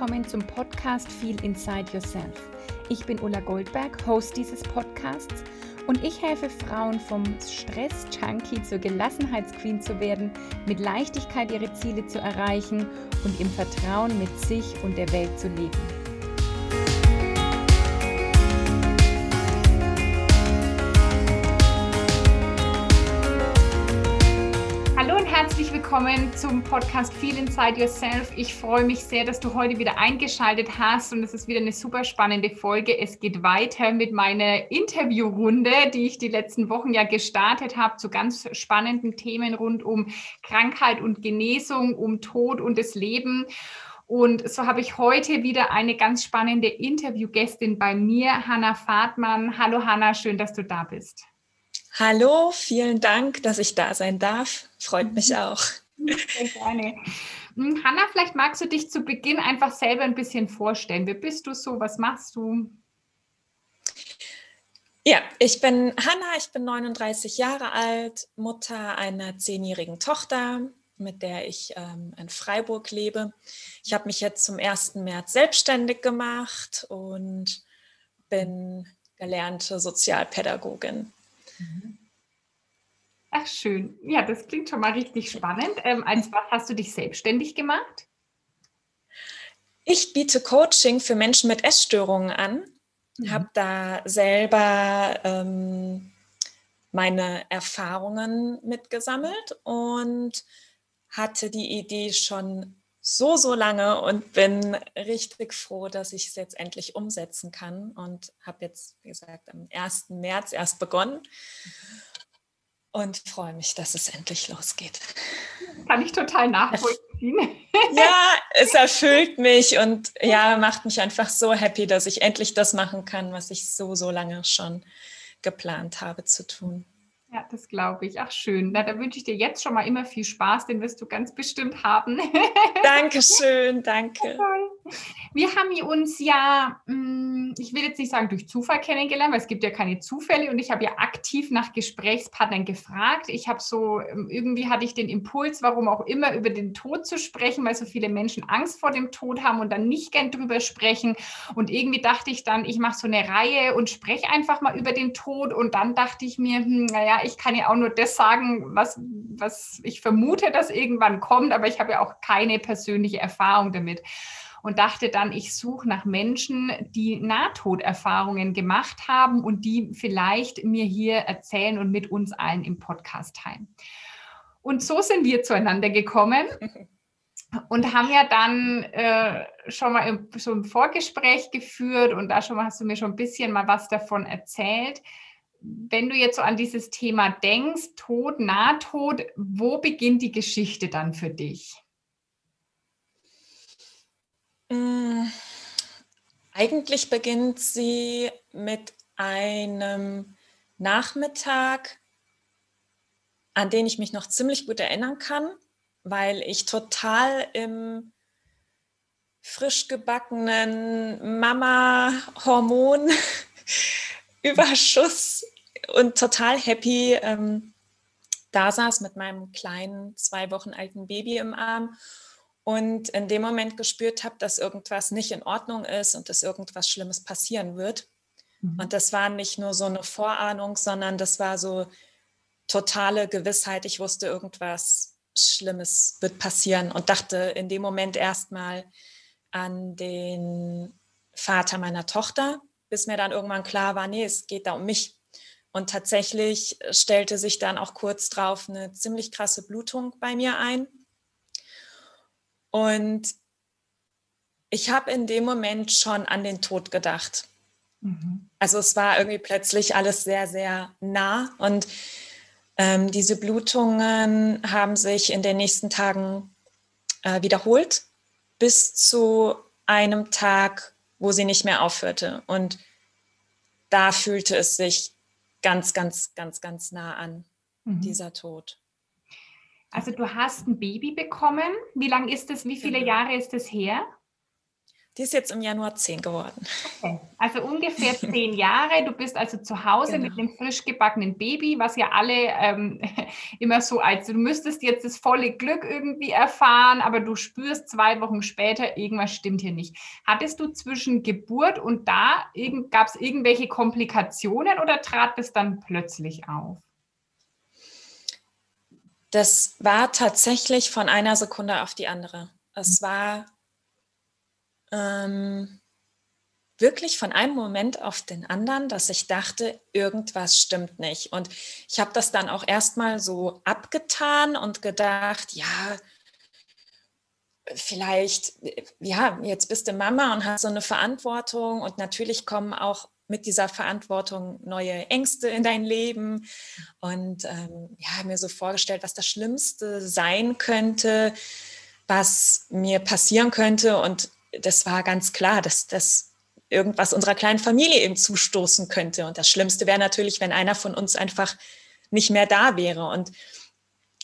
willkommen zum Podcast Feel Inside Yourself. Ich bin Ulla Goldberg, Host dieses Podcasts und ich helfe Frauen vom Stress-Junkie zur Gelassenheitsqueen zu werden, mit Leichtigkeit ihre Ziele zu erreichen und im Vertrauen mit sich und der Welt zu leben. Willkommen zum Podcast Feel Inside Yourself. Ich freue mich sehr, dass du heute wieder eingeschaltet hast und es ist wieder eine super spannende Folge. Es geht weiter mit meiner Interviewrunde, die ich die letzten Wochen ja gestartet habe, zu ganz spannenden Themen rund um Krankheit und Genesung, um Tod und das Leben. Und so habe ich heute wieder eine ganz spannende Interviewgästin bei mir, Hanna Fahrtmann. Hallo Hanna, schön, dass du da bist. Hallo, vielen Dank, dass ich da sein darf. Freut mich auch. Sehr gerne. Hm, Hanna, vielleicht magst du dich zu Beginn einfach selber ein bisschen vorstellen. Wer bist du so? Was machst du? Ja, ich bin Hanna, ich bin 39 Jahre alt, Mutter einer zehnjährigen Tochter, mit der ich ähm, in Freiburg lebe. Ich habe mich jetzt zum 1. März selbstständig gemacht und bin gelernte Sozialpädagogin. Mhm. Ach, schön. Ja, das klingt schon mal richtig spannend. Ähm, als was hast du dich selbstständig gemacht? Ich biete Coaching für Menschen mit Essstörungen an. Mhm. Habe da selber ähm, meine Erfahrungen mitgesammelt und hatte die Idee schon so, so lange und bin richtig froh, dass ich es jetzt endlich umsetzen kann und habe jetzt, wie gesagt, am 1. März erst begonnen und freue mich, dass es endlich losgeht. Kann ich total nachvollziehen. Ja, es erfüllt mich und ja, macht mich einfach so happy, dass ich endlich das machen kann, was ich so, so lange schon geplant habe zu tun. Ja, das glaube ich. Ach, schön. Na, da wünsche ich dir jetzt schon mal immer viel Spaß, den wirst du ganz bestimmt haben. Dankeschön, danke. Wir haben uns ja, mm, ich will jetzt nicht sagen durch Zufall kennengelernt, weil es gibt ja keine Zufälle und ich habe ja aktiv nach Gesprächspartnern gefragt. Ich habe so, ähm, irgendwie hatte ich den Impuls, warum auch immer, über den Tod zu sprechen, weil so viele Menschen Angst vor dem Tod haben und dann nicht gern drüber sprechen. Und irgendwie dachte ich dann, ich mache so eine Reihe und spreche einfach mal über den Tod. Und dann dachte ich mir, hm, naja, ich kann ja auch nur das sagen, was, was ich vermute, dass irgendwann kommt, aber ich habe ja auch keine persönliche Erfahrung damit. Und dachte dann, ich suche nach Menschen, die Nahtoderfahrungen gemacht haben und die vielleicht mir hier erzählen und mit uns allen im Podcast teilen. Und so sind wir zueinander gekommen. und haben ja dann äh, schon mal im, so ein Vorgespräch geführt und da schon mal hast du mir schon ein bisschen mal was davon erzählt wenn du jetzt so an dieses Thema denkst, Tod, Nahtod, wo beginnt die Geschichte dann für dich? Mm, eigentlich beginnt sie mit einem Nachmittag, an den ich mich noch ziemlich gut erinnern kann, weil ich total im frisch gebackenen Mama-Hormon Überschuss und total happy ähm, da saß mit meinem kleinen, zwei Wochen alten Baby im Arm und in dem Moment gespürt habe, dass irgendwas nicht in Ordnung ist und dass irgendwas Schlimmes passieren wird. Mhm. Und das war nicht nur so eine Vorahnung, sondern das war so totale Gewissheit. Ich wusste, irgendwas Schlimmes wird passieren und dachte in dem Moment erstmal an den Vater meiner Tochter, bis mir dann irgendwann klar war, nee, es geht da um mich. Und tatsächlich stellte sich dann auch kurz drauf eine ziemlich krasse Blutung bei mir ein. Und ich habe in dem Moment schon an den Tod gedacht. Mhm. Also es war irgendwie plötzlich alles sehr, sehr nah. Und ähm, diese Blutungen haben sich in den nächsten Tagen äh, wiederholt bis zu einem Tag, wo sie nicht mehr aufhörte. Und da fühlte es sich ganz, ganz, ganz, ganz nah an, mhm. dieser Tod. Also du hast ein Baby bekommen. Wie lange ist es, wie viele genau. Jahre ist es her? Die ist jetzt im Januar zehn geworden. Okay. Also ungefähr zehn Jahre. Du bist also zu Hause genau. mit einem frisch gebackenen Baby, was ja alle ähm, immer so als du müsstest jetzt das volle Glück irgendwie erfahren, aber du spürst zwei Wochen später, irgendwas stimmt hier nicht. Hattest du zwischen Geburt und da gab es irgendwelche Komplikationen oder trat das dann plötzlich auf? Das war tatsächlich von einer Sekunde auf die andere. Es war ähm, wirklich von einem Moment auf den anderen, dass ich dachte, irgendwas stimmt nicht. Und ich habe das dann auch erstmal so abgetan und gedacht, ja, vielleicht, ja, jetzt bist du Mama und hast so eine Verantwortung. Und natürlich kommen auch mit dieser Verantwortung neue Ängste in dein Leben. Und ähm, ja, mir so vorgestellt, was das Schlimmste sein könnte, was mir passieren könnte. Und das war ganz klar, dass das irgendwas unserer kleinen Familie eben zustoßen könnte. Und das Schlimmste wäre natürlich, wenn einer von uns einfach nicht mehr da wäre. Und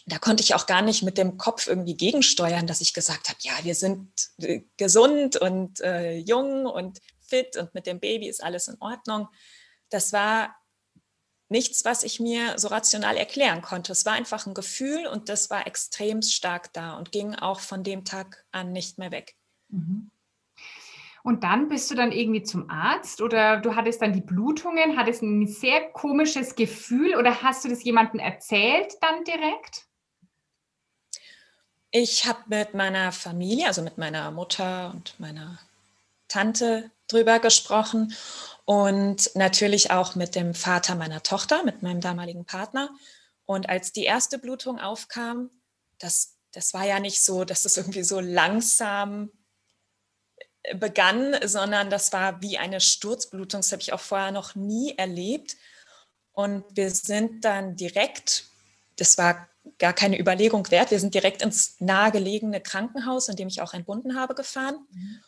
da konnte ich auch gar nicht mit dem Kopf irgendwie gegensteuern, dass ich gesagt habe, ja, wir sind äh, gesund und äh, jung und fit und mit dem Baby ist alles in Ordnung. Das war nichts, was ich mir so rational erklären konnte. Es war einfach ein Gefühl und das war extrem stark da und ging auch von dem Tag an nicht mehr weg. Mhm. Und dann bist du dann irgendwie zum Arzt oder du hattest dann die Blutungen, hattest ein sehr komisches Gefühl oder hast du das jemandem erzählt dann direkt? Ich habe mit meiner Familie, also mit meiner Mutter und meiner Tante drüber gesprochen und natürlich auch mit dem Vater meiner Tochter, mit meinem damaligen Partner. Und als die erste Blutung aufkam, das, das war ja nicht so, dass es irgendwie so langsam begann, sondern das war wie eine Sturzblutung. Das habe ich auch vorher noch nie erlebt. Und wir sind dann direkt, das war gar keine Überlegung wert, wir sind direkt ins nahegelegene Krankenhaus, in dem ich auch entbunden habe, gefahren. Mhm.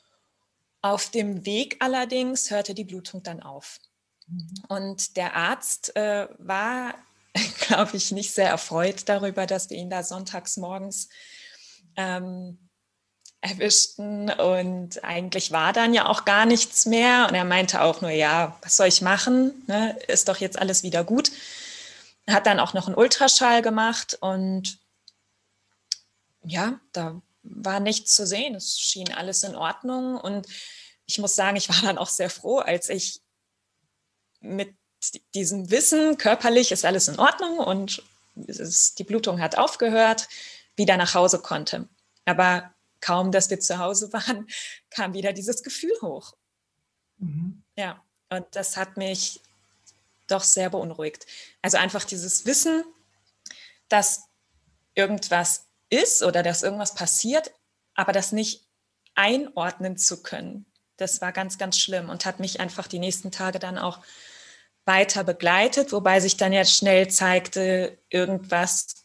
Auf dem Weg allerdings hörte die Blutung dann auf. Mhm. Und der Arzt äh, war, glaube ich, nicht sehr erfreut darüber, dass wir ihn da sonntags morgens ähm, erwischten und eigentlich war dann ja auch gar nichts mehr und er meinte auch nur, ja, was soll ich machen, ne? ist doch jetzt alles wieder gut. Hat dann auch noch einen Ultraschall gemacht und ja, da war nichts zu sehen, es schien alles in Ordnung und ich muss sagen, ich war dann auch sehr froh, als ich mit diesem Wissen, körperlich ist alles in Ordnung und ist, die Blutung hat aufgehört, wieder nach Hause konnte. Aber kaum, dass wir zu Hause waren, kam wieder dieses Gefühl hoch. Mhm. Ja, und das hat mich doch sehr beunruhigt. Also einfach dieses Wissen, dass irgendwas ist oder dass irgendwas passiert, aber das nicht einordnen zu können, das war ganz, ganz schlimm und hat mich einfach die nächsten Tage dann auch weiter begleitet, wobei sich dann jetzt schnell zeigte, irgendwas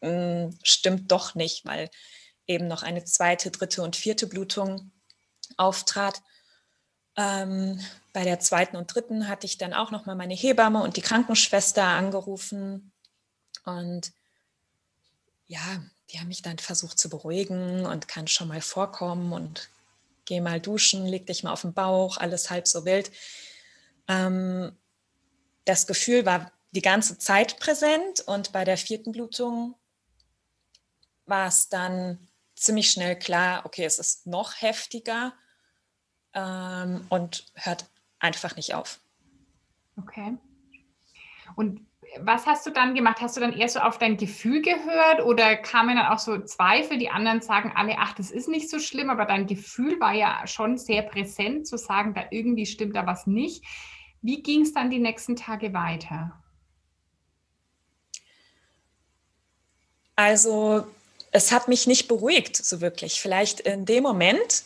mh, hm, stimmt doch nicht, weil eben noch eine zweite, dritte und vierte Blutung auftrat. Ähm, bei der zweiten und dritten hatte ich dann auch noch mal meine Hebamme und die Krankenschwester angerufen und ja, die haben mich dann versucht zu beruhigen und kann schon mal vorkommen und geh mal duschen, leg dich mal auf den Bauch, alles halb so wild. Ähm, das Gefühl war die ganze Zeit präsent und bei der vierten Blutung war es dann ziemlich schnell klar, okay, es ist noch heftiger ähm, und hört einfach nicht auf. Okay. Und was hast du dann gemacht? Hast du dann eher so auf dein Gefühl gehört oder kamen dann auch so Zweifel? Die anderen sagen alle, ach, das ist nicht so schlimm, aber dein Gefühl war ja schon sehr präsent, zu sagen, da irgendwie stimmt da was nicht. Wie ging es dann die nächsten Tage weiter? Also es hat mich nicht beruhigt, so wirklich. Vielleicht in dem Moment,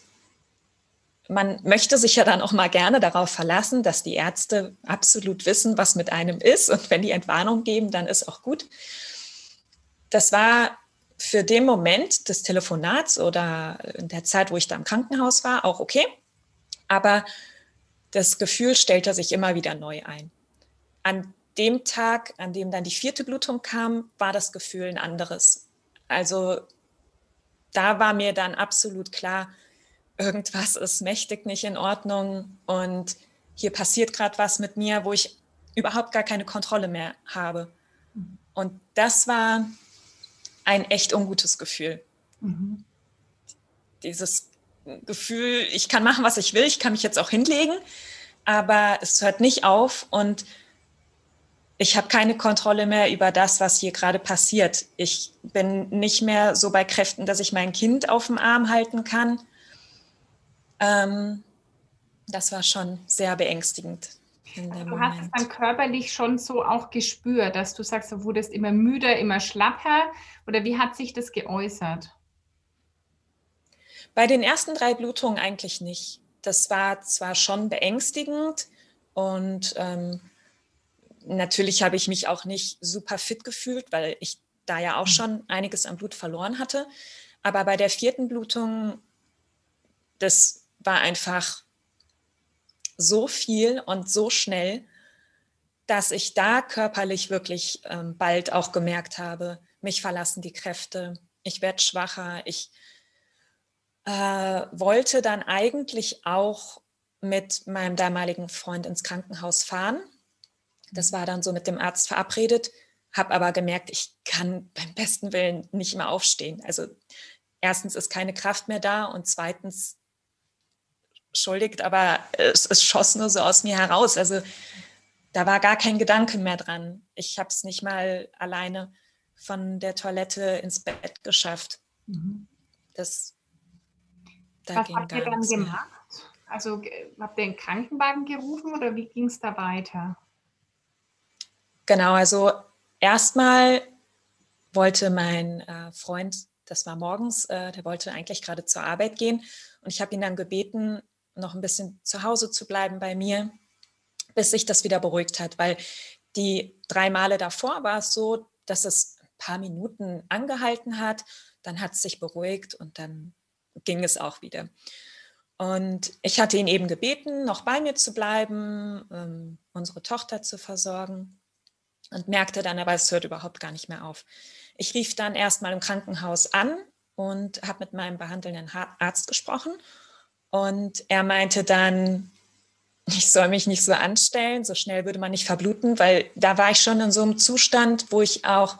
man möchte sich ja dann auch mal gerne darauf verlassen, dass die Ärzte absolut wissen, was mit einem ist. Und wenn die Entwarnung geben, dann ist auch gut. Das war für den Moment des Telefonats oder in der Zeit, wo ich da im Krankenhaus war, auch okay. Aber das Gefühl stellte sich immer wieder neu ein. An dem Tag, an dem dann die vierte Blutung kam, war das Gefühl ein anderes. Also da war mir dann absolut klar, irgendwas ist mächtig nicht in Ordnung und hier passiert gerade was mit mir, wo ich überhaupt gar keine Kontrolle mehr habe. Mhm. Und das war ein echt ungutes Gefühl. Mhm. Dieses Gefühl, ich kann machen, was ich will, ich kann mich jetzt auch hinlegen, aber es hört nicht auf und ich habe keine Kontrolle mehr über das, was hier gerade passiert. Ich bin nicht mehr so bei Kräften, dass ich mein Kind auf dem Arm halten kann. Ähm, das war schon sehr beängstigend. du Moment. hast es dann körperlich schon so auch gespürt, dass du sagst, du wurdest immer müder, immer schlapper. Oder wie hat sich das geäußert? Bei den ersten drei Blutungen eigentlich nicht. Das war zwar schon beängstigend und ähm, natürlich habe ich mich auch nicht super fit gefühlt, weil ich da ja auch mhm. schon einiges an Blut verloren hatte. Aber bei der vierten Blutung, das war einfach so viel und so schnell, dass ich da körperlich wirklich ähm, bald auch gemerkt habe, mich verlassen die Kräfte, ich werde schwacher, ich äh, wollte dann eigentlich auch mit meinem damaligen Freund ins Krankenhaus fahren das war dann so mit dem Arzt verabredet, habe aber gemerkt, ich kann beim besten Willen nicht mehr aufstehen. Also erstens ist keine Kraft mehr da und zweitens, entschuldigt, aber es, es schoss nur so aus mir heraus. Also da war gar kein Gedanke mehr dran. Ich habe es nicht mal alleine von der Toilette ins Bett geschafft. Mhm. Das, da Was habt ihr dann gemacht? Also habt ihr einen Krankenwagen gerufen oder wie ging es da weiter? Genau, also erstmal wollte mein äh, Freund, das war morgens, äh, der wollte eigentlich gerade zur Arbeit gehen und ich habe ihn dann gebeten, noch ein bisschen zu Hause zu bleiben bei mir, bis sich das wieder beruhigt hat, weil die drei Male davor war es so, dass es ein paar Minuten angehalten hat, dann hat es sich beruhigt und dann ging es auch wieder. Und ich hatte ihn eben gebeten, noch bei mir zu bleiben, ähm, unsere Tochter zu versorgen und merkte dann aber, es hört überhaupt gar nicht mehr auf. Ich rief dann erstmal im Krankenhaus an und habe mit meinem behandelnden Arzt gesprochen. Und er meinte dann, ich soll mich nicht so anstellen, so schnell würde man nicht verbluten, weil da war ich schon in so einem Zustand, wo ich auch,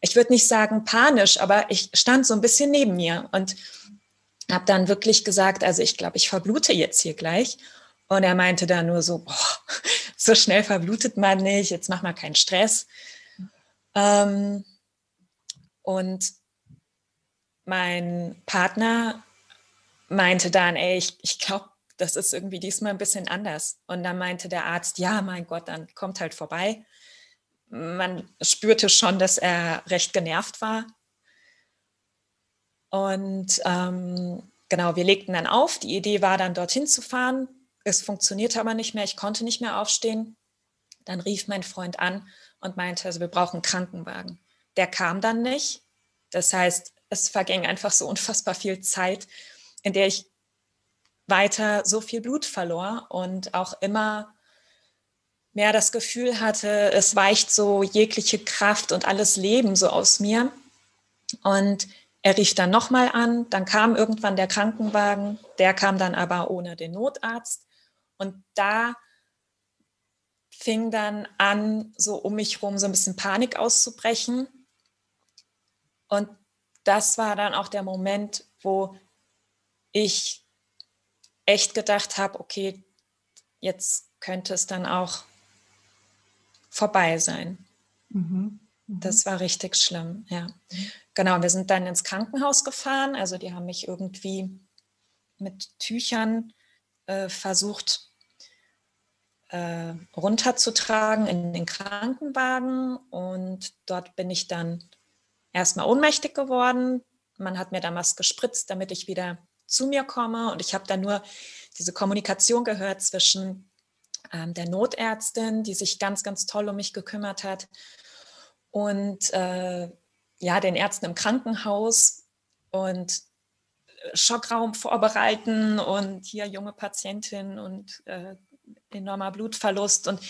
ich würde nicht sagen panisch, aber ich stand so ein bisschen neben mir und habe dann wirklich gesagt, also ich glaube, ich verblute jetzt hier gleich. Und er meinte dann nur so, boah, so schnell verblutet man nicht, jetzt mach mal keinen Stress. Ähm, und mein Partner meinte dann, ey, ich, ich glaube, das ist irgendwie diesmal ein bisschen anders. Und dann meinte der Arzt, ja, mein Gott, dann kommt halt vorbei. Man spürte schon, dass er recht genervt war. Und ähm, genau, wir legten dann auf. Die Idee war dann, dorthin zu fahren es funktionierte aber nicht mehr, ich konnte nicht mehr aufstehen. Dann rief mein Freund an und meinte, also wir brauchen einen Krankenwagen. Der kam dann nicht. Das heißt, es verging einfach so unfassbar viel Zeit, in der ich weiter so viel Blut verlor und auch immer mehr das Gefühl hatte, es weicht so jegliche Kraft und alles Leben so aus mir. Und er rief dann nochmal an, dann kam irgendwann der Krankenwagen, der kam dann aber ohne den Notarzt. Und da fing dann an, so um mich herum so ein bisschen Panik auszubrechen. Und das war dann auch der Moment, wo ich echt gedacht habe, okay, jetzt könnte es dann auch vorbei sein. Mhm. Mhm. Das war richtig schlimm, ja. Genau, wir sind dann ins Krankenhaus gefahren. Also die haben mich irgendwie mit Tüchern äh, versucht äh, runterzutragen in den Krankenwagen. Und dort bin ich dann erstmal ohnmächtig geworden. Man hat mir damals gespritzt, damit ich wieder zu mir komme. Und ich habe dann nur diese Kommunikation gehört zwischen ähm, der Notärztin, die sich ganz, ganz toll um mich gekümmert hat, und äh, ja, den Ärzten im Krankenhaus und Schockraum vorbereiten und hier junge Patientin und äh, enormer Blutverlust. Und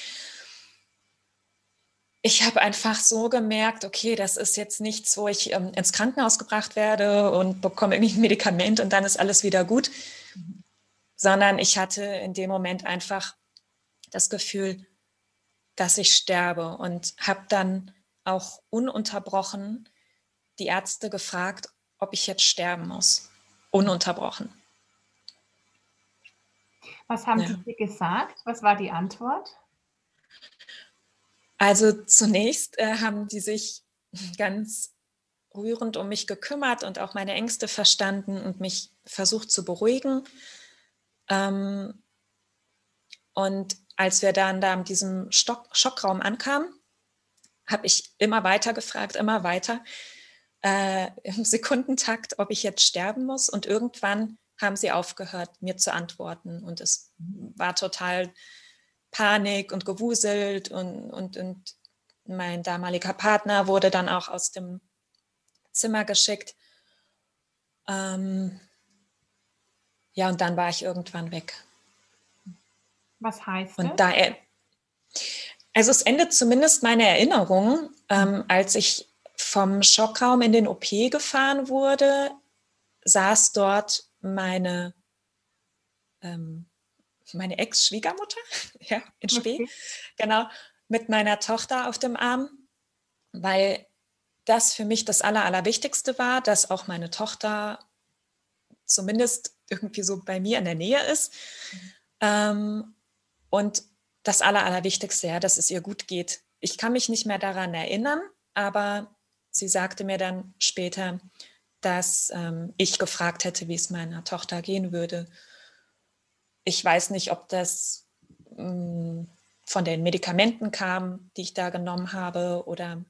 ich habe einfach so gemerkt, okay, das ist jetzt nichts, wo ich ähm, ins Krankenhaus gebracht werde und bekomme irgendwie ein Medikament und dann ist alles wieder gut, sondern ich hatte in dem Moment einfach das Gefühl, dass ich sterbe und habe dann auch ununterbrochen die Ärzte gefragt, ob ich jetzt sterben muss. Ununterbrochen. Was haben ja. Sie dir gesagt? Was war die Antwort? Also zunächst äh, haben die sich ganz rührend um mich gekümmert und auch meine Ängste verstanden und mich versucht zu beruhigen. Ähm, und als wir dann da in diesem Stock Schockraum ankamen, habe ich immer weiter gefragt, immer weiter äh, im Sekundentakt, ob ich jetzt sterben muss. Und irgendwann haben sie aufgehört, mir zu antworten. Und es war total Panik und gewuselt. Und, und, und mein damaliger Partner wurde dann auch aus dem Zimmer geschickt. Ähm, ja, und dann war ich irgendwann weg. Was heißt und das? Da also es endet zumindest meine Erinnerung, ähm, als ich vom Schockraum in den OP gefahren wurde, saß dort meine, ähm, meine Ex-Schwiegermutter ja, in Spee, okay. genau, mit meiner Tochter auf dem Arm, weil das für mich das Aller, Allerwichtigste war, dass auch meine Tochter zumindest irgendwie so bei mir in der Nähe ist. Mhm. Ähm, und das Aller, Allerwichtigste, ja, dass es ihr gut geht. Ich kann mich nicht mehr daran erinnern, aber sie sagte mir dann später, dass ähm, ich gefragt hätte, wie es meiner Tochter gehen würde. Ich weiß nicht, ob das mh, mm, von den Medikamenten kam, die ich da genommen habe, oder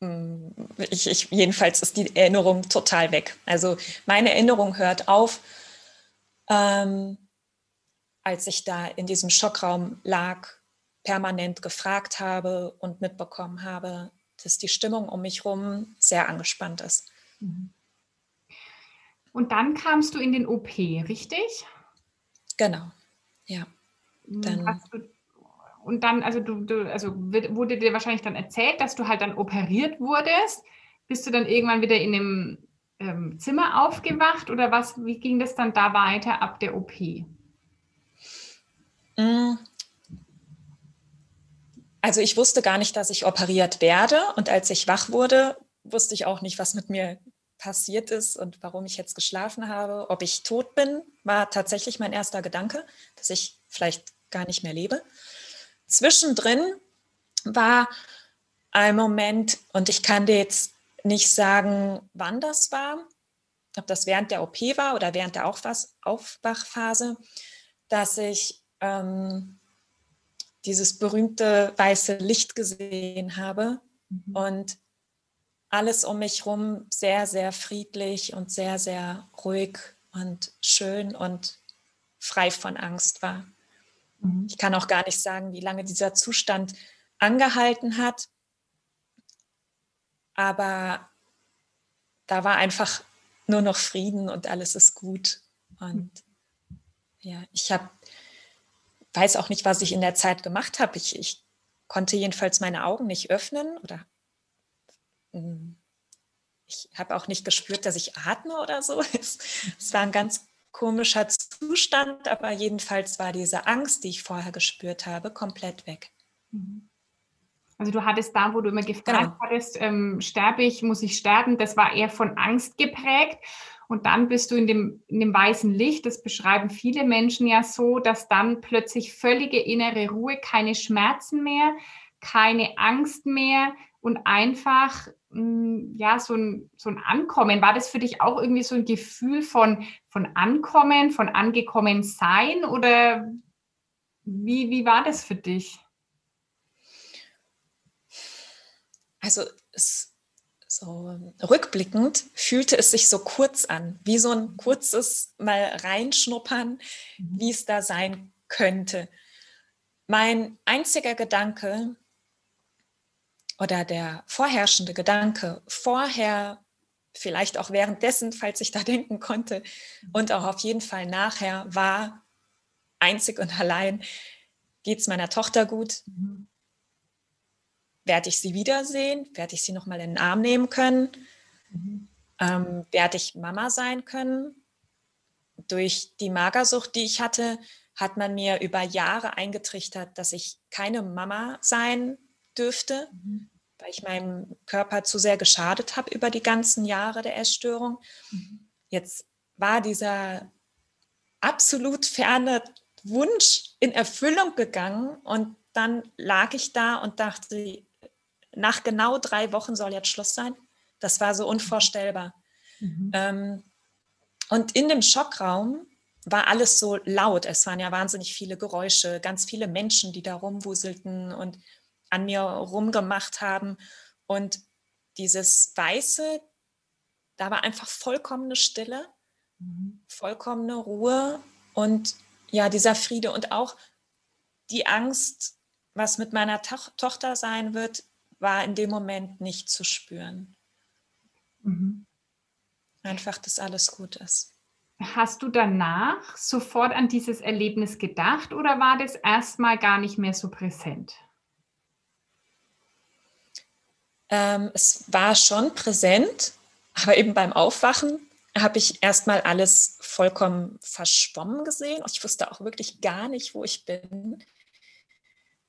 mh, mm, ich, ich, jedenfalls ist die Erinnerung total weg. Also meine Erinnerung hört auf, ähm, als ich da in diesem Schockraum lag permanent gefragt habe und mitbekommen habe, dass die Stimmung um mich herum sehr angespannt ist. Mhm. Und dann kamst du in den OP, richtig? Genau, ja. Mhm. Dann, du, und dann, also du, du, also wurde dir wahrscheinlich dann erzählt, dass du halt dann operiert wurdest. Bist du dann irgendwann wieder in dem ähm, Zimmer aufgewacht oder was? Wie ging das dann da weiter ab der OP? Mhm. Also ich wusste gar nicht, dass ich operiert werde. Und als ich wach wurde, wusste ich auch nicht, was mit mir passiert ist und warum ich jetzt geschlafen habe. Ob ich tot bin, war tatsächlich mein erster Gedanke, dass ich vielleicht gar nicht mehr lebe. Zwischendrin war ein Moment, und ich kann dir jetzt nicht sagen, wann das war, ob das während der OP war oder während der Aufwachphase, dass ich ähm, dieses berühmte weiße Licht gesehen habe mhm. und alles um mich herum sehr, sehr friedlich und sehr, sehr ruhig und schön und frei von Angst war. Mhm. Ich kann auch gar nicht sagen, wie lange dieser Zustand angehalten hat, aber da war einfach nur noch Frieden und alles ist gut. Und ja, ich habe weiß auch nicht, was ich in der Zeit gemacht habe. Ich, ich konnte jedenfalls meine Augen nicht öffnen oder hm, ich habe auch nicht gespürt, dass ich atme oder so. Es, es, war ein ganz komischer Zustand, aber jedenfalls war diese Angst, die ich vorher gespürt habe, komplett weg. Mhm. Also du hattest da, wo du immer gefragt genau. hattest, ähm, sterbe ich, muss ich sterben, das war eher von Angst geprägt. Und dann bist du in dem, in dem weißen Licht, das beschreiben viele Menschen ja so, dass dann plötzlich völlige innere Ruhe, keine Schmerzen mehr, keine Angst mehr und einfach mm, ja, so ein, so ein Ankommen. War das für dich auch irgendwie so ein Gefühl von, von Ankommen, von angekommen sein oder wie, wie war das für dich? Also es so rückblickend fühlte es sich so kurz an, wie so ein kurzes Mal reinschnuppern, mhm. wie es da sein könnte. Mein einziger Gedanke oder der vorherrschende Gedanke vorher, vielleicht auch währenddessen, falls ich da denken konnte, mhm. und auch auf jeden Fall nachher, war einzig und allein, geht es meiner Tochter gut? Mhm werde ich sie wiedersehen? Werde ich sie nochmal in den Arm nehmen können? Mhm. Ähm, werde ich Mama sein können? durch die Magersucht, die ich hatte, hat man mir über Jahre eingetrichtert, dass ich keine Mama sein dürfte, mhm. weil ich meinem Körper zu sehr geschadet habe über die ganzen Jahre der Essstörung. Mhm. Jetzt war dieser absolut ferne Wunsch in Erfüllung gegangen und dann lag ich da und dachte, nach genau drei Wochen soll jetzt Schluss sein. Das war so unvorstellbar. Mhm. Ähm, und in dem Schockraum war alles so laut. Es waren ja wahnsinnig viele Geräusche, ganz viele Menschen, die da rumwuselten und an mir rumgemacht haben. Und dieses Weiße, da war einfach vollkommene Stille, mhm. vollkommene Ruhe und ja, dieser Friede und auch die Angst, was mit meiner to Tochter sein wird, war in dem Moment nicht zu spüren. Mhm. Einfach, dass alles gut ist. Hast du danach sofort an dieses Erlebnis gedacht oder war das erstmal gar nicht mehr so präsent? Ähm, es war schon präsent, aber eben beim Aufwachen habe ich erstmal alles vollkommen verschwommen gesehen. Ich wusste auch wirklich gar nicht, wo ich bin.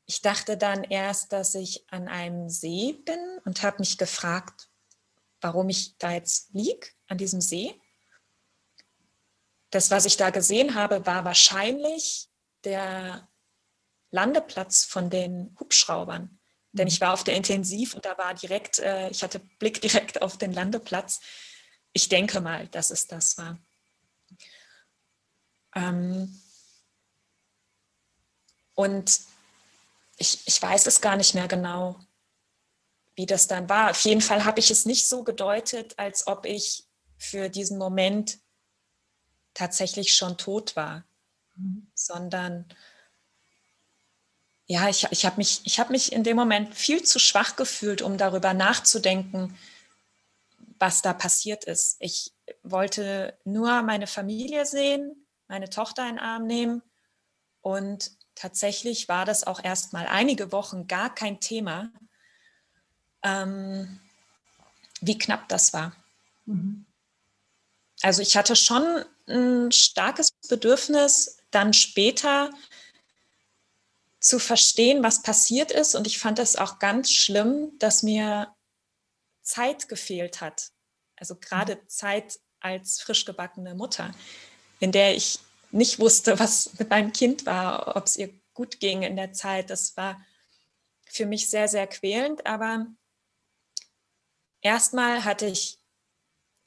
Ich dachte dann erst, dass ich an einem See bin und habe mich gefragt, warum ich da jetzt liege, an diesem See das, was ich da gesehen habe, war wahrscheinlich der Landeplatz von den Hubschraubern. Denn ich war auf der Intensiv und da war direkt, äh, ich hatte Blick direkt auf den Landeplatz. Ich denke mal, dass es das war. Ähm und ich, ich weiß es gar nicht mehr genau, wie das dann war. Auf jeden Fall habe ich es nicht so gedeutet, als ob ich für diesen Moment tatsächlich schon tot war, mhm. sondern ja, ich, ich habe mich, hab mich in dem Moment viel zu schwach gefühlt, um darüber nachzudenken, was da passiert ist. Ich wollte nur meine Familie sehen, meine Tochter in den Arm nehmen und tatsächlich war das auch erst mal einige Wochen gar kein Thema, ähm, wie knapp das war. Mhm. Also ich hatte schon ein starkes Bedürfnis, dann später zu verstehen, was passiert ist. Und ich fand es auch ganz schlimm, dass mir Zeit gefehlt hat. Also gerade mhm. Zeit als frisch gebackene Mutter, in der ich nicht wusste, was mit meinem Kind war, ob es ihr gut ging in der Zeit. Das war für mich sehr, sehr quälend. Aber erstmal hatte ich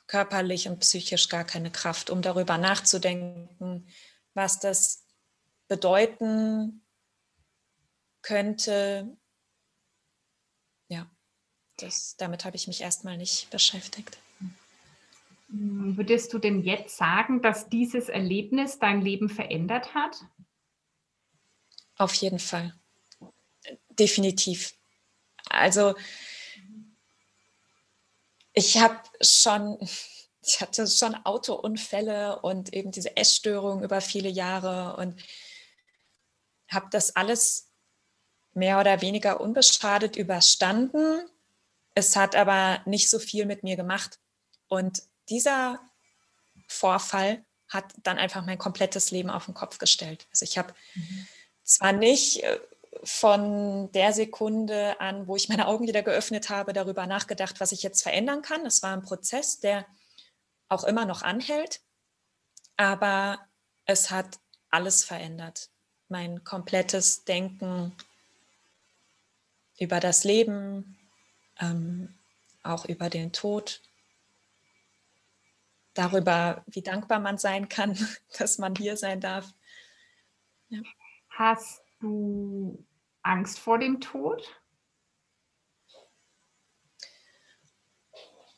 körperlich und psychisch gar keine Kraft, um darüber nachzudenken, was das bedeuten könnte. Ja, das, damit habe ich mich erstmal nicht beschäftigt. Würdest du denn jetzt sagen, dass dieses Erlebnis dein Leben verändert hat? Auf jeden Fall. Definitiv. Also ich habe schon, ich hatte schon Autounfälle und eben diese Essstörung über viele Jahre und habe das alles mehr oder weniger unbeschadet überstanden. Es hat aber nicht so viel mit mir gemacht. Und dieser Vorfall hat dann einfach mein komplettes Leben auf den Kopf gestellt. Also ich habe mhm. zwar nicht äh, von der Sekunde an, wo ich meine Augen wieder geöffnet habe, darüber nachgedacht, was ich jetzt verändern kann. Es war ein Prozess, der auch immer noch anhält, aber es hat alles verändert. Mein komplettes Denken über das Leben, ähm, auch über den Tod, darüber, wie dankbar man sein kann, dass man hier sein darf. Ja. Hast du Angst vor dem Tod?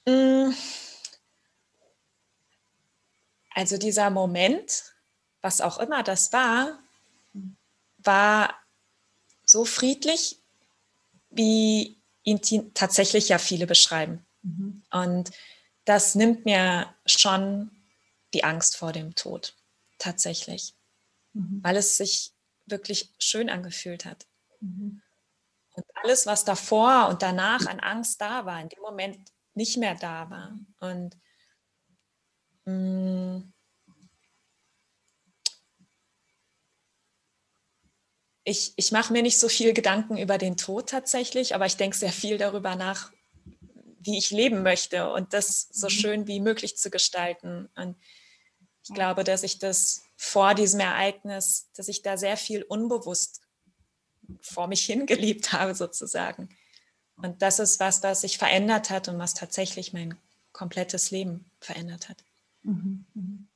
Mm. Also dieser Moment, was auch immer das war, war so friedlich, wie ihn tatsächlich ja viele beschreiben. Mhm. Und das nimmt mir schon die Angst vor dem Tod, tatsächlich, mhm. weil es sich wirklich schön angefühlt hat. Mhm. Und alles, was davor und danach an Angst da war, in dem Moment nicht mehr da war. Und mh, ich, ich mache mir nicht so viel Gedanken über den Tod tatsächlich, aber ich denke sehr viel darüber nach, wie ich leben möchte und das so mhm. schön wie möglich zu gestalten. Und ich glaube, dass ich das vor diesem Ereignis, dass ich da sehr viel unbewusst vor mich hingelebt habe sozusagen. Und das ist was, was sich verändert hat und was tatsächlich mein komplettes Leben verändert hat. Mhm. mhm.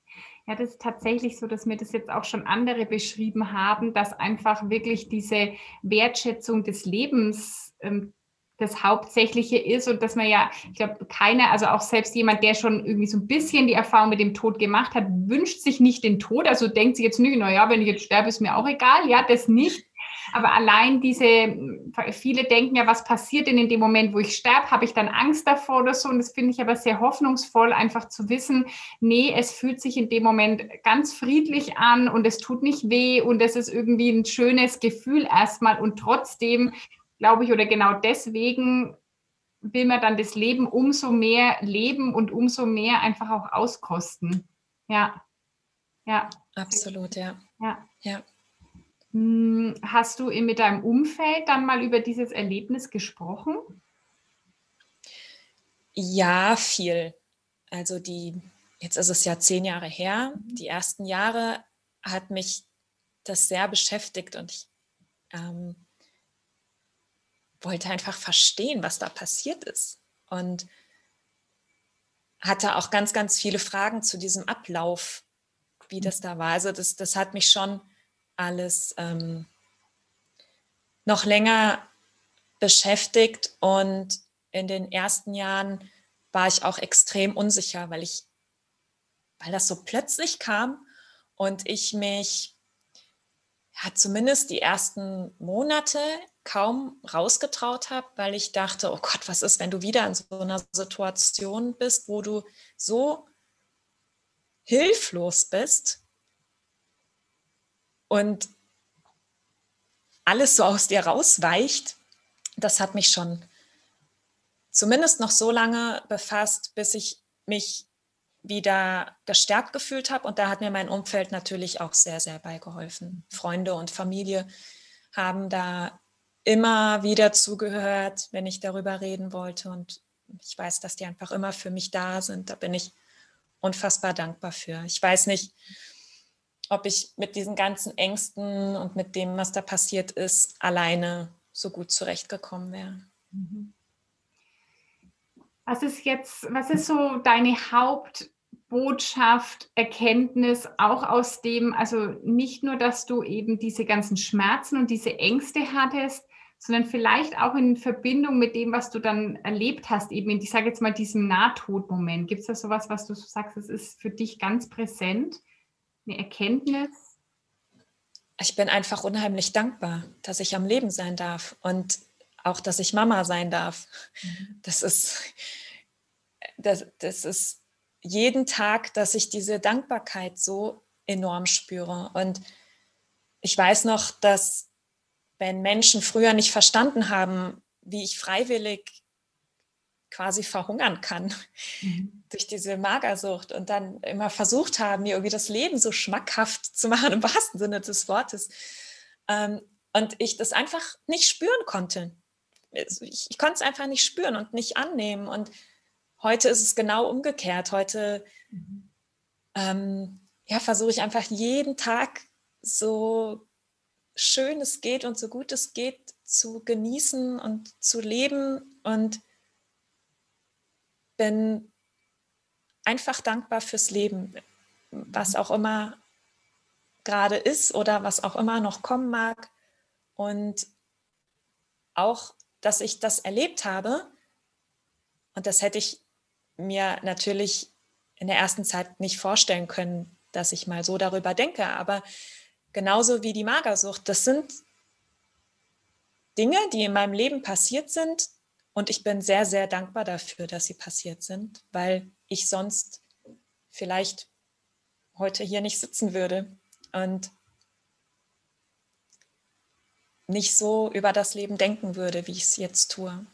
Ja, das ist tatsächlich so, dass mir das jetzt auch schon andere beschrieben haben, dass einfach wirklich diese Wertschätzung des Lebens ähm, das Hauptsächliche ist und dass man ja, ich glaube, keiner, also auch selbst jemand, der schon irgendwie so ein bisschen die Erfahrung mit dem Tod gemacht hat, wünscht sich nicht den Tod, also denkt sich jetzt nicht, naja, wenn ich jetzt sterbe, ist mir auch egal, ja, das nicht. Aber allein diese, viele denken ja, was passiert denn in dem Moment, wo ich sterbe? Habe ich dann Angst davor oder so? Und das finde ich aber sehr hoffnungsvoll, einfach zu wissen, nee, es fühlt sich in dem Moment ganz friedlich an und es tut nicht weh und es ist irgendwie ein schönes Gefühl erstmal und trotzdem glaube ich, oder genau deswegen will man dann das Leben umso mehr leben und umso mehr einfach auch auskosten. Ja. Ja. Absolut, ja. Ja. ja. Hm, hast du mit deinem Umfeld dann mal über dieses Erlebnis gesprochen? Ja, viel. Also die, jetzt ist es ja zehn Jahre her. Die ersten Jahre hat mich das sehr beschäftigt und ich ähm, wollte einfach verstehen, was da passiert ist. Und hatte auch ganz, ganz viele Fragen zu diesem Ablauf, wie das da war. Also das, das hat mich schon alles ähm, noch länger beschäftigt und in den ersten Jahren war ich auch extrem unsicher, weil ich, weil das so plötzlich kam und ich mich ja, zumindest die ersten Monate kaum rausgetraut habe, weil ich dachte, oh Gott, was ist, wenn du wieder in so einer Situation bist, wo du so hilflos bist und alles so aus dir rausweicht, das hat mich schon zumindest noch so lange befasst, bis ich mich wieder gestärkt gefühlt habe. Und da hat mir mein Umfeld natürlich auch sehr, sehr beigeholfen. Freunde und Familie haben da immer wieder zugehört, wenn ich darüber reden wollte. Und ich weiß, dass die einfach immer für mich da sind. Da bin ich unfassbar dankbar für. Ich weiß nicht, ob ich mit diesen ganzen Ängsten und mit dem, was da passiert ist, alleine so gut zurechtgekommen wäre. Mhm. Was ist jetzt, was ist so deine Hauptbotschaft, Erkenntnis auch aus dem, also nicht nur, dass du eben diese ganzen Schmerzen und diese Ängste hattest, sondern vielleicht auch in Verbindung mit dem, was du dann erlebt hast, eben in, ich sage jetzt mal, diesem Nahtodmoment. Gibt es da sowas, was du sagst, es ist für dich ganz präsent? eine Erkenntnis? Ich bin einfach unheimlich dankbar, dass ich am Leben sein darf und auch, dass ich Mama sein darf. Mhm. Das ist, das, das ist jeden Tag, dass ich diese Dankbarkeit so enorm spüre. Und ich weiß noch, dass wenn Menschen früher nicht verstanden haben, wie ich freiwillig quasi verhungern kann mhm. durch diese Magersucht und dann immer versucht haben, mir irgendwie das Leben so schmackhaft zu machen, im wahrsten Sinne des Wortes. Ähm, und ich das einfach nicht spüren konnte. Ich, ich konnte es einfach nicht spüren und nicht annehmen. Und heute ist es genau umgekehrt. Heute mhm. ähm, ja, versuche ich einfach jeden Tag so schön es geht und so gut es geht zu genießen und zu leben und bin einfach dankbar fürs Leben, was auch immer gerade ist oder was auch immer noch kommen mag. Und auch, dass ich das erlebt habe. Und das hätte ich mir natürlich in der ersten Zeit nicht vorstellen können, dass ich mal so darüber denke. Aber genauso wie die Magersucht, das sind Dinge, die in meinem Leben passiert sind, und ich bin sehr, sehr dankbar dafür, dass sie passiert sind, weil ich sonst vielleicht heute hier nicht sitzen würde und nicht so über das Leben denken würde, wie ich es jetzt tue.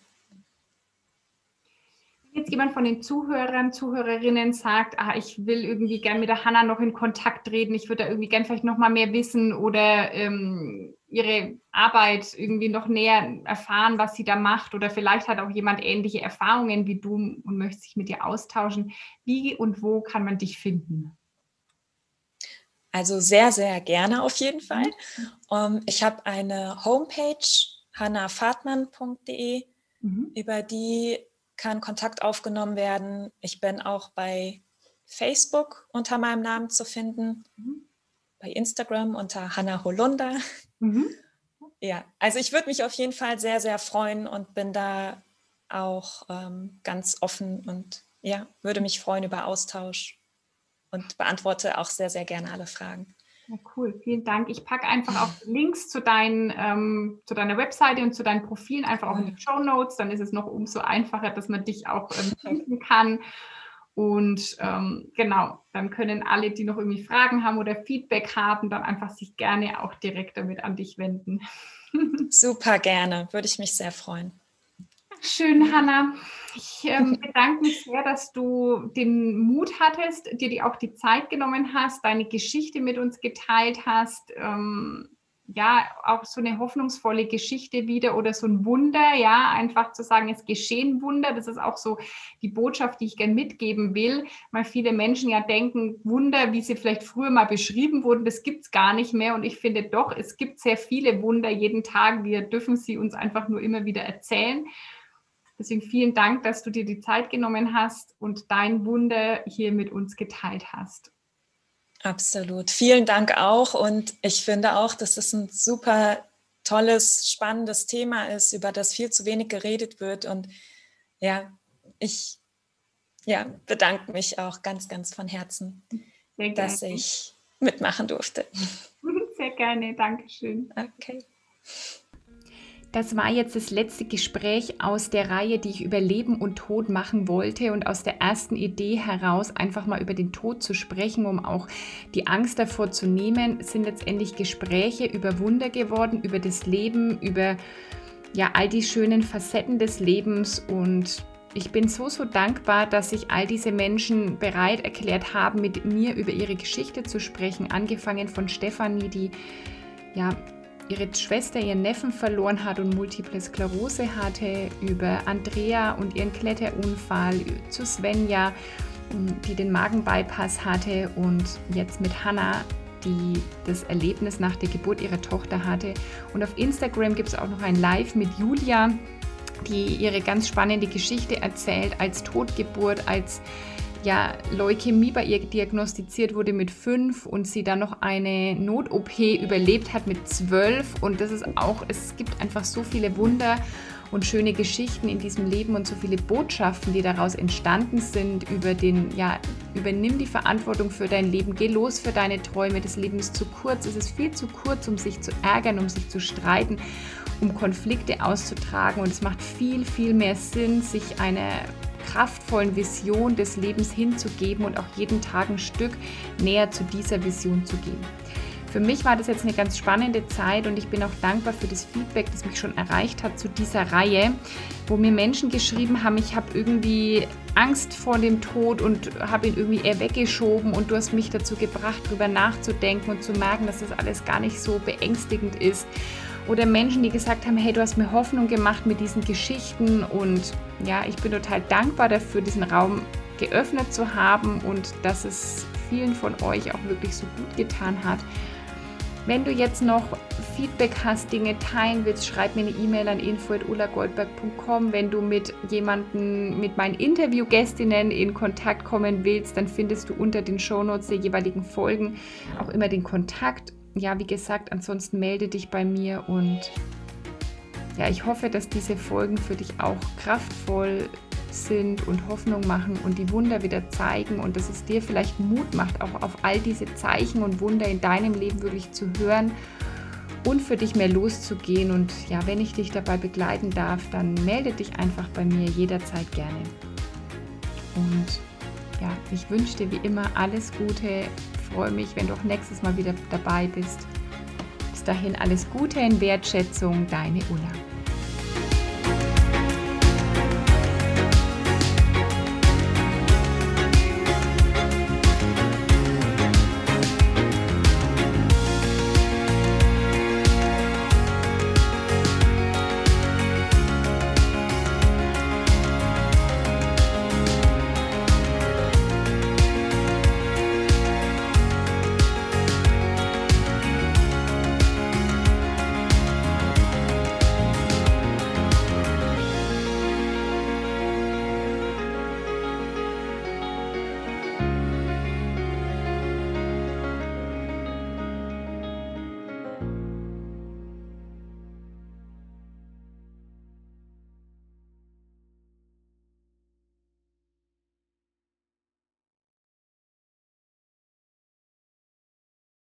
Wenn jetzt jemand von den Zuhörern, Zuhörerinnen sagt, ah, ich will irgendwie gern mit der Hanna noch in Kontakt treten, ich würde da irgendwie gern vielleicht noch mal mehr wissen oder ähm, ihre Arbeit irgendwie noch näher erfahren, was sie da macht oder vielleicht hat auch jemand ähnliche Erfahrungen wie du und möchte sich mit dir austauschen. Wie und wo kann man dich finden? Also sehr, sehr gerne auf jeden Fall. Um, ähm, ich habe eine Homepage, hannafahrtmann.de, mhm. über die kann Kontakt aufgenommen werden. Ich bin auch bei Facebook unter meinem Namen zu finden, mhm. bei Instagram unter Hanna Holunder. Mhm. Ja, also ich würde mich auf jeden Fall sehr, sehr freuen und bin da auch ähm, ganz offen und ja, würde mich freuen über Austausch und beantworte auch sehr, sehr gerne alle Fragen. Ja, cool, vielen Dank. Ich packe einfach auch Links zu, deinen, ähm, zu deiner Webseite und zu deinen Profilen einfach auch in die Show Notes. Dann ist es noch umso einfacher, dass man dich auch ähm, finden kann. Und ähm, genau, dann können alle, die noch irgendwie Fragen haben oder Feedback haben, dann einfach sich gerne auch direkt damit an dich wenden. Super gerne, würde ich mich sehr freuen. Schön, Hanna. Ich ähm, bedanke mich sehr, dass du den Mut hattest, dir die auch die Zeit genommen hast, deine Geschichte mit uns geteilt hast. Ähm, ja, auch so eine hoffnungsvolle Geschichte wieder oder so ein Wunder, ja, einfach zu sagen, es geschehen Wunder. Das ist auch so die Botschaft, die ich gerne mitgeben will, weil viele Menschen ja denken, Wunder, wie sie vielleicht früher mal beschrieben wurden, das gibt es gar nicht mehr. Und ich finde doch, es gibt sehr viele Wunder jeden Tag. Wir dürfen sie uns einfach nur immer wieder erzählen. Deswegen vielen Dank, dass du dir die Zeit genommen hast und dein Wunder hier mit uns geteilt hast. Absolut. Vielen Dank auch. Und ich finde auch, dass es ein super tolles, spannendes Thema ist, über das viel zu wenig geredet wird. Und ja, ich ja, bedanke mich auch ganz, ganz von Herzen, dass ich mitmachen durfte. Sehr gerne. Dankeschön. Okay. Das war jetzt das letzte Gespräch aus der Reihe, die ich über Leben und Tod machen wollte und aus der ersten Idee heraus einfach mal über den Tod zu sprechen, um auch die Angst davor zu nehmen, sind letztendlich Gespräche über Wunder geworden, über das Leben, über ja all die schönen Facetten des Lebens. Und ich bin so, so dankbar, dass sich all diese Menschen bereit erklärt haben, mit mir über ihre Geschichte zu sprechen, angefangen von Stefanie, die ja ihre Schwester ihren Neffen verloren hat und multiple Sklerose hatte, über Andrea und ihren Kletterunfall, zu Svenja, die den Magenbypass hatte und jetzt mit Hannah, die das Erlebnis nach der Geburt ihrer Tochter hatte. Und auf Instagram gibt es auch noch ein Live mit Julia, die ihre ganz spannende Geschichte erzählt als Totgeburt, als ja, Leukämie bei ihr diagnostiziert wurde mit fünf und sie dann noch eine Not-OP überlebt hat mit zwölf. Und das ist auch, es gibt einfach so viele Wunder und schöne Geschichten in diesem Leben und so viele Botschaften, die daraus entstanden sind über den, ja, übernimm die Verantwortung für dein Leben, geh los für deine Träume. Das Leben ist zu kurz, es ist viel zu kurz, um sich zu ärgern, um sich zu streiten, um Konflikte auszutragen. Und es macht viel, viel mehr Sinn, sich eine kraftvollen Vision des Lebens hinzugeben und auch jeden Tag ein Stück näher zu dieser Vision zu gehen. Für mich war das jetzt eine ganz spannende Zeit und ich bin auch dankbar für das Feedback, das mich schon erreicht hat zu dieser Reihe, wo mir Menschen geschrieben haben, ich habe irgendwie Angst vor dem Tod und habe ihn irgendwie eher weggeschoben und du hast mich dazu gebracht, darüber nachzudenken und zu merken, dass das alles gar nicht so beängstigend ist oder Menschen, die gesagt haben, hey, du hast mir Hoffnung gemacht mit diesen Geschichten und ja, ich bin total dankbar dafür, diesen Raum geöffnet zu haben und dass es vielen von euch auch wirklich so gut getan hat. Wenn du jetzt noch Feedback hast, Dinge teilen willst, schreib mir eine E-Mail an info.ulagoldberg.com. Wenn du mit jemanden, mit meinen Interviewgästinnen in Kontakt kommen willst, dann findest du unter den Shownotes der jeweiligen Folgen auch immer den Kontakt ja, wie gesagt, ansonsten melde dich bei mir und ja, ich hoffe, dass diese Folgen für dich auch kraftvoll sind und Hoffnung machen und die Wunder wieder zeigen und dass es dir vielleicht Mut macht, auch auf all diese Zeichen und Wunder in deinem Leben wirklich zu hören und für dich mehr loszugehen. Und ja, wenn ich dich dabei begleiten darf, dann melde dich einfach bei mir jederzeit gerne. Und ja, ich wünsche dir wie immer alles Gute, freue mich, wenn du auch nächstes Mal wieder dabei bist. Bis dahin alles Gute in Wertschätzung, deine Ulla.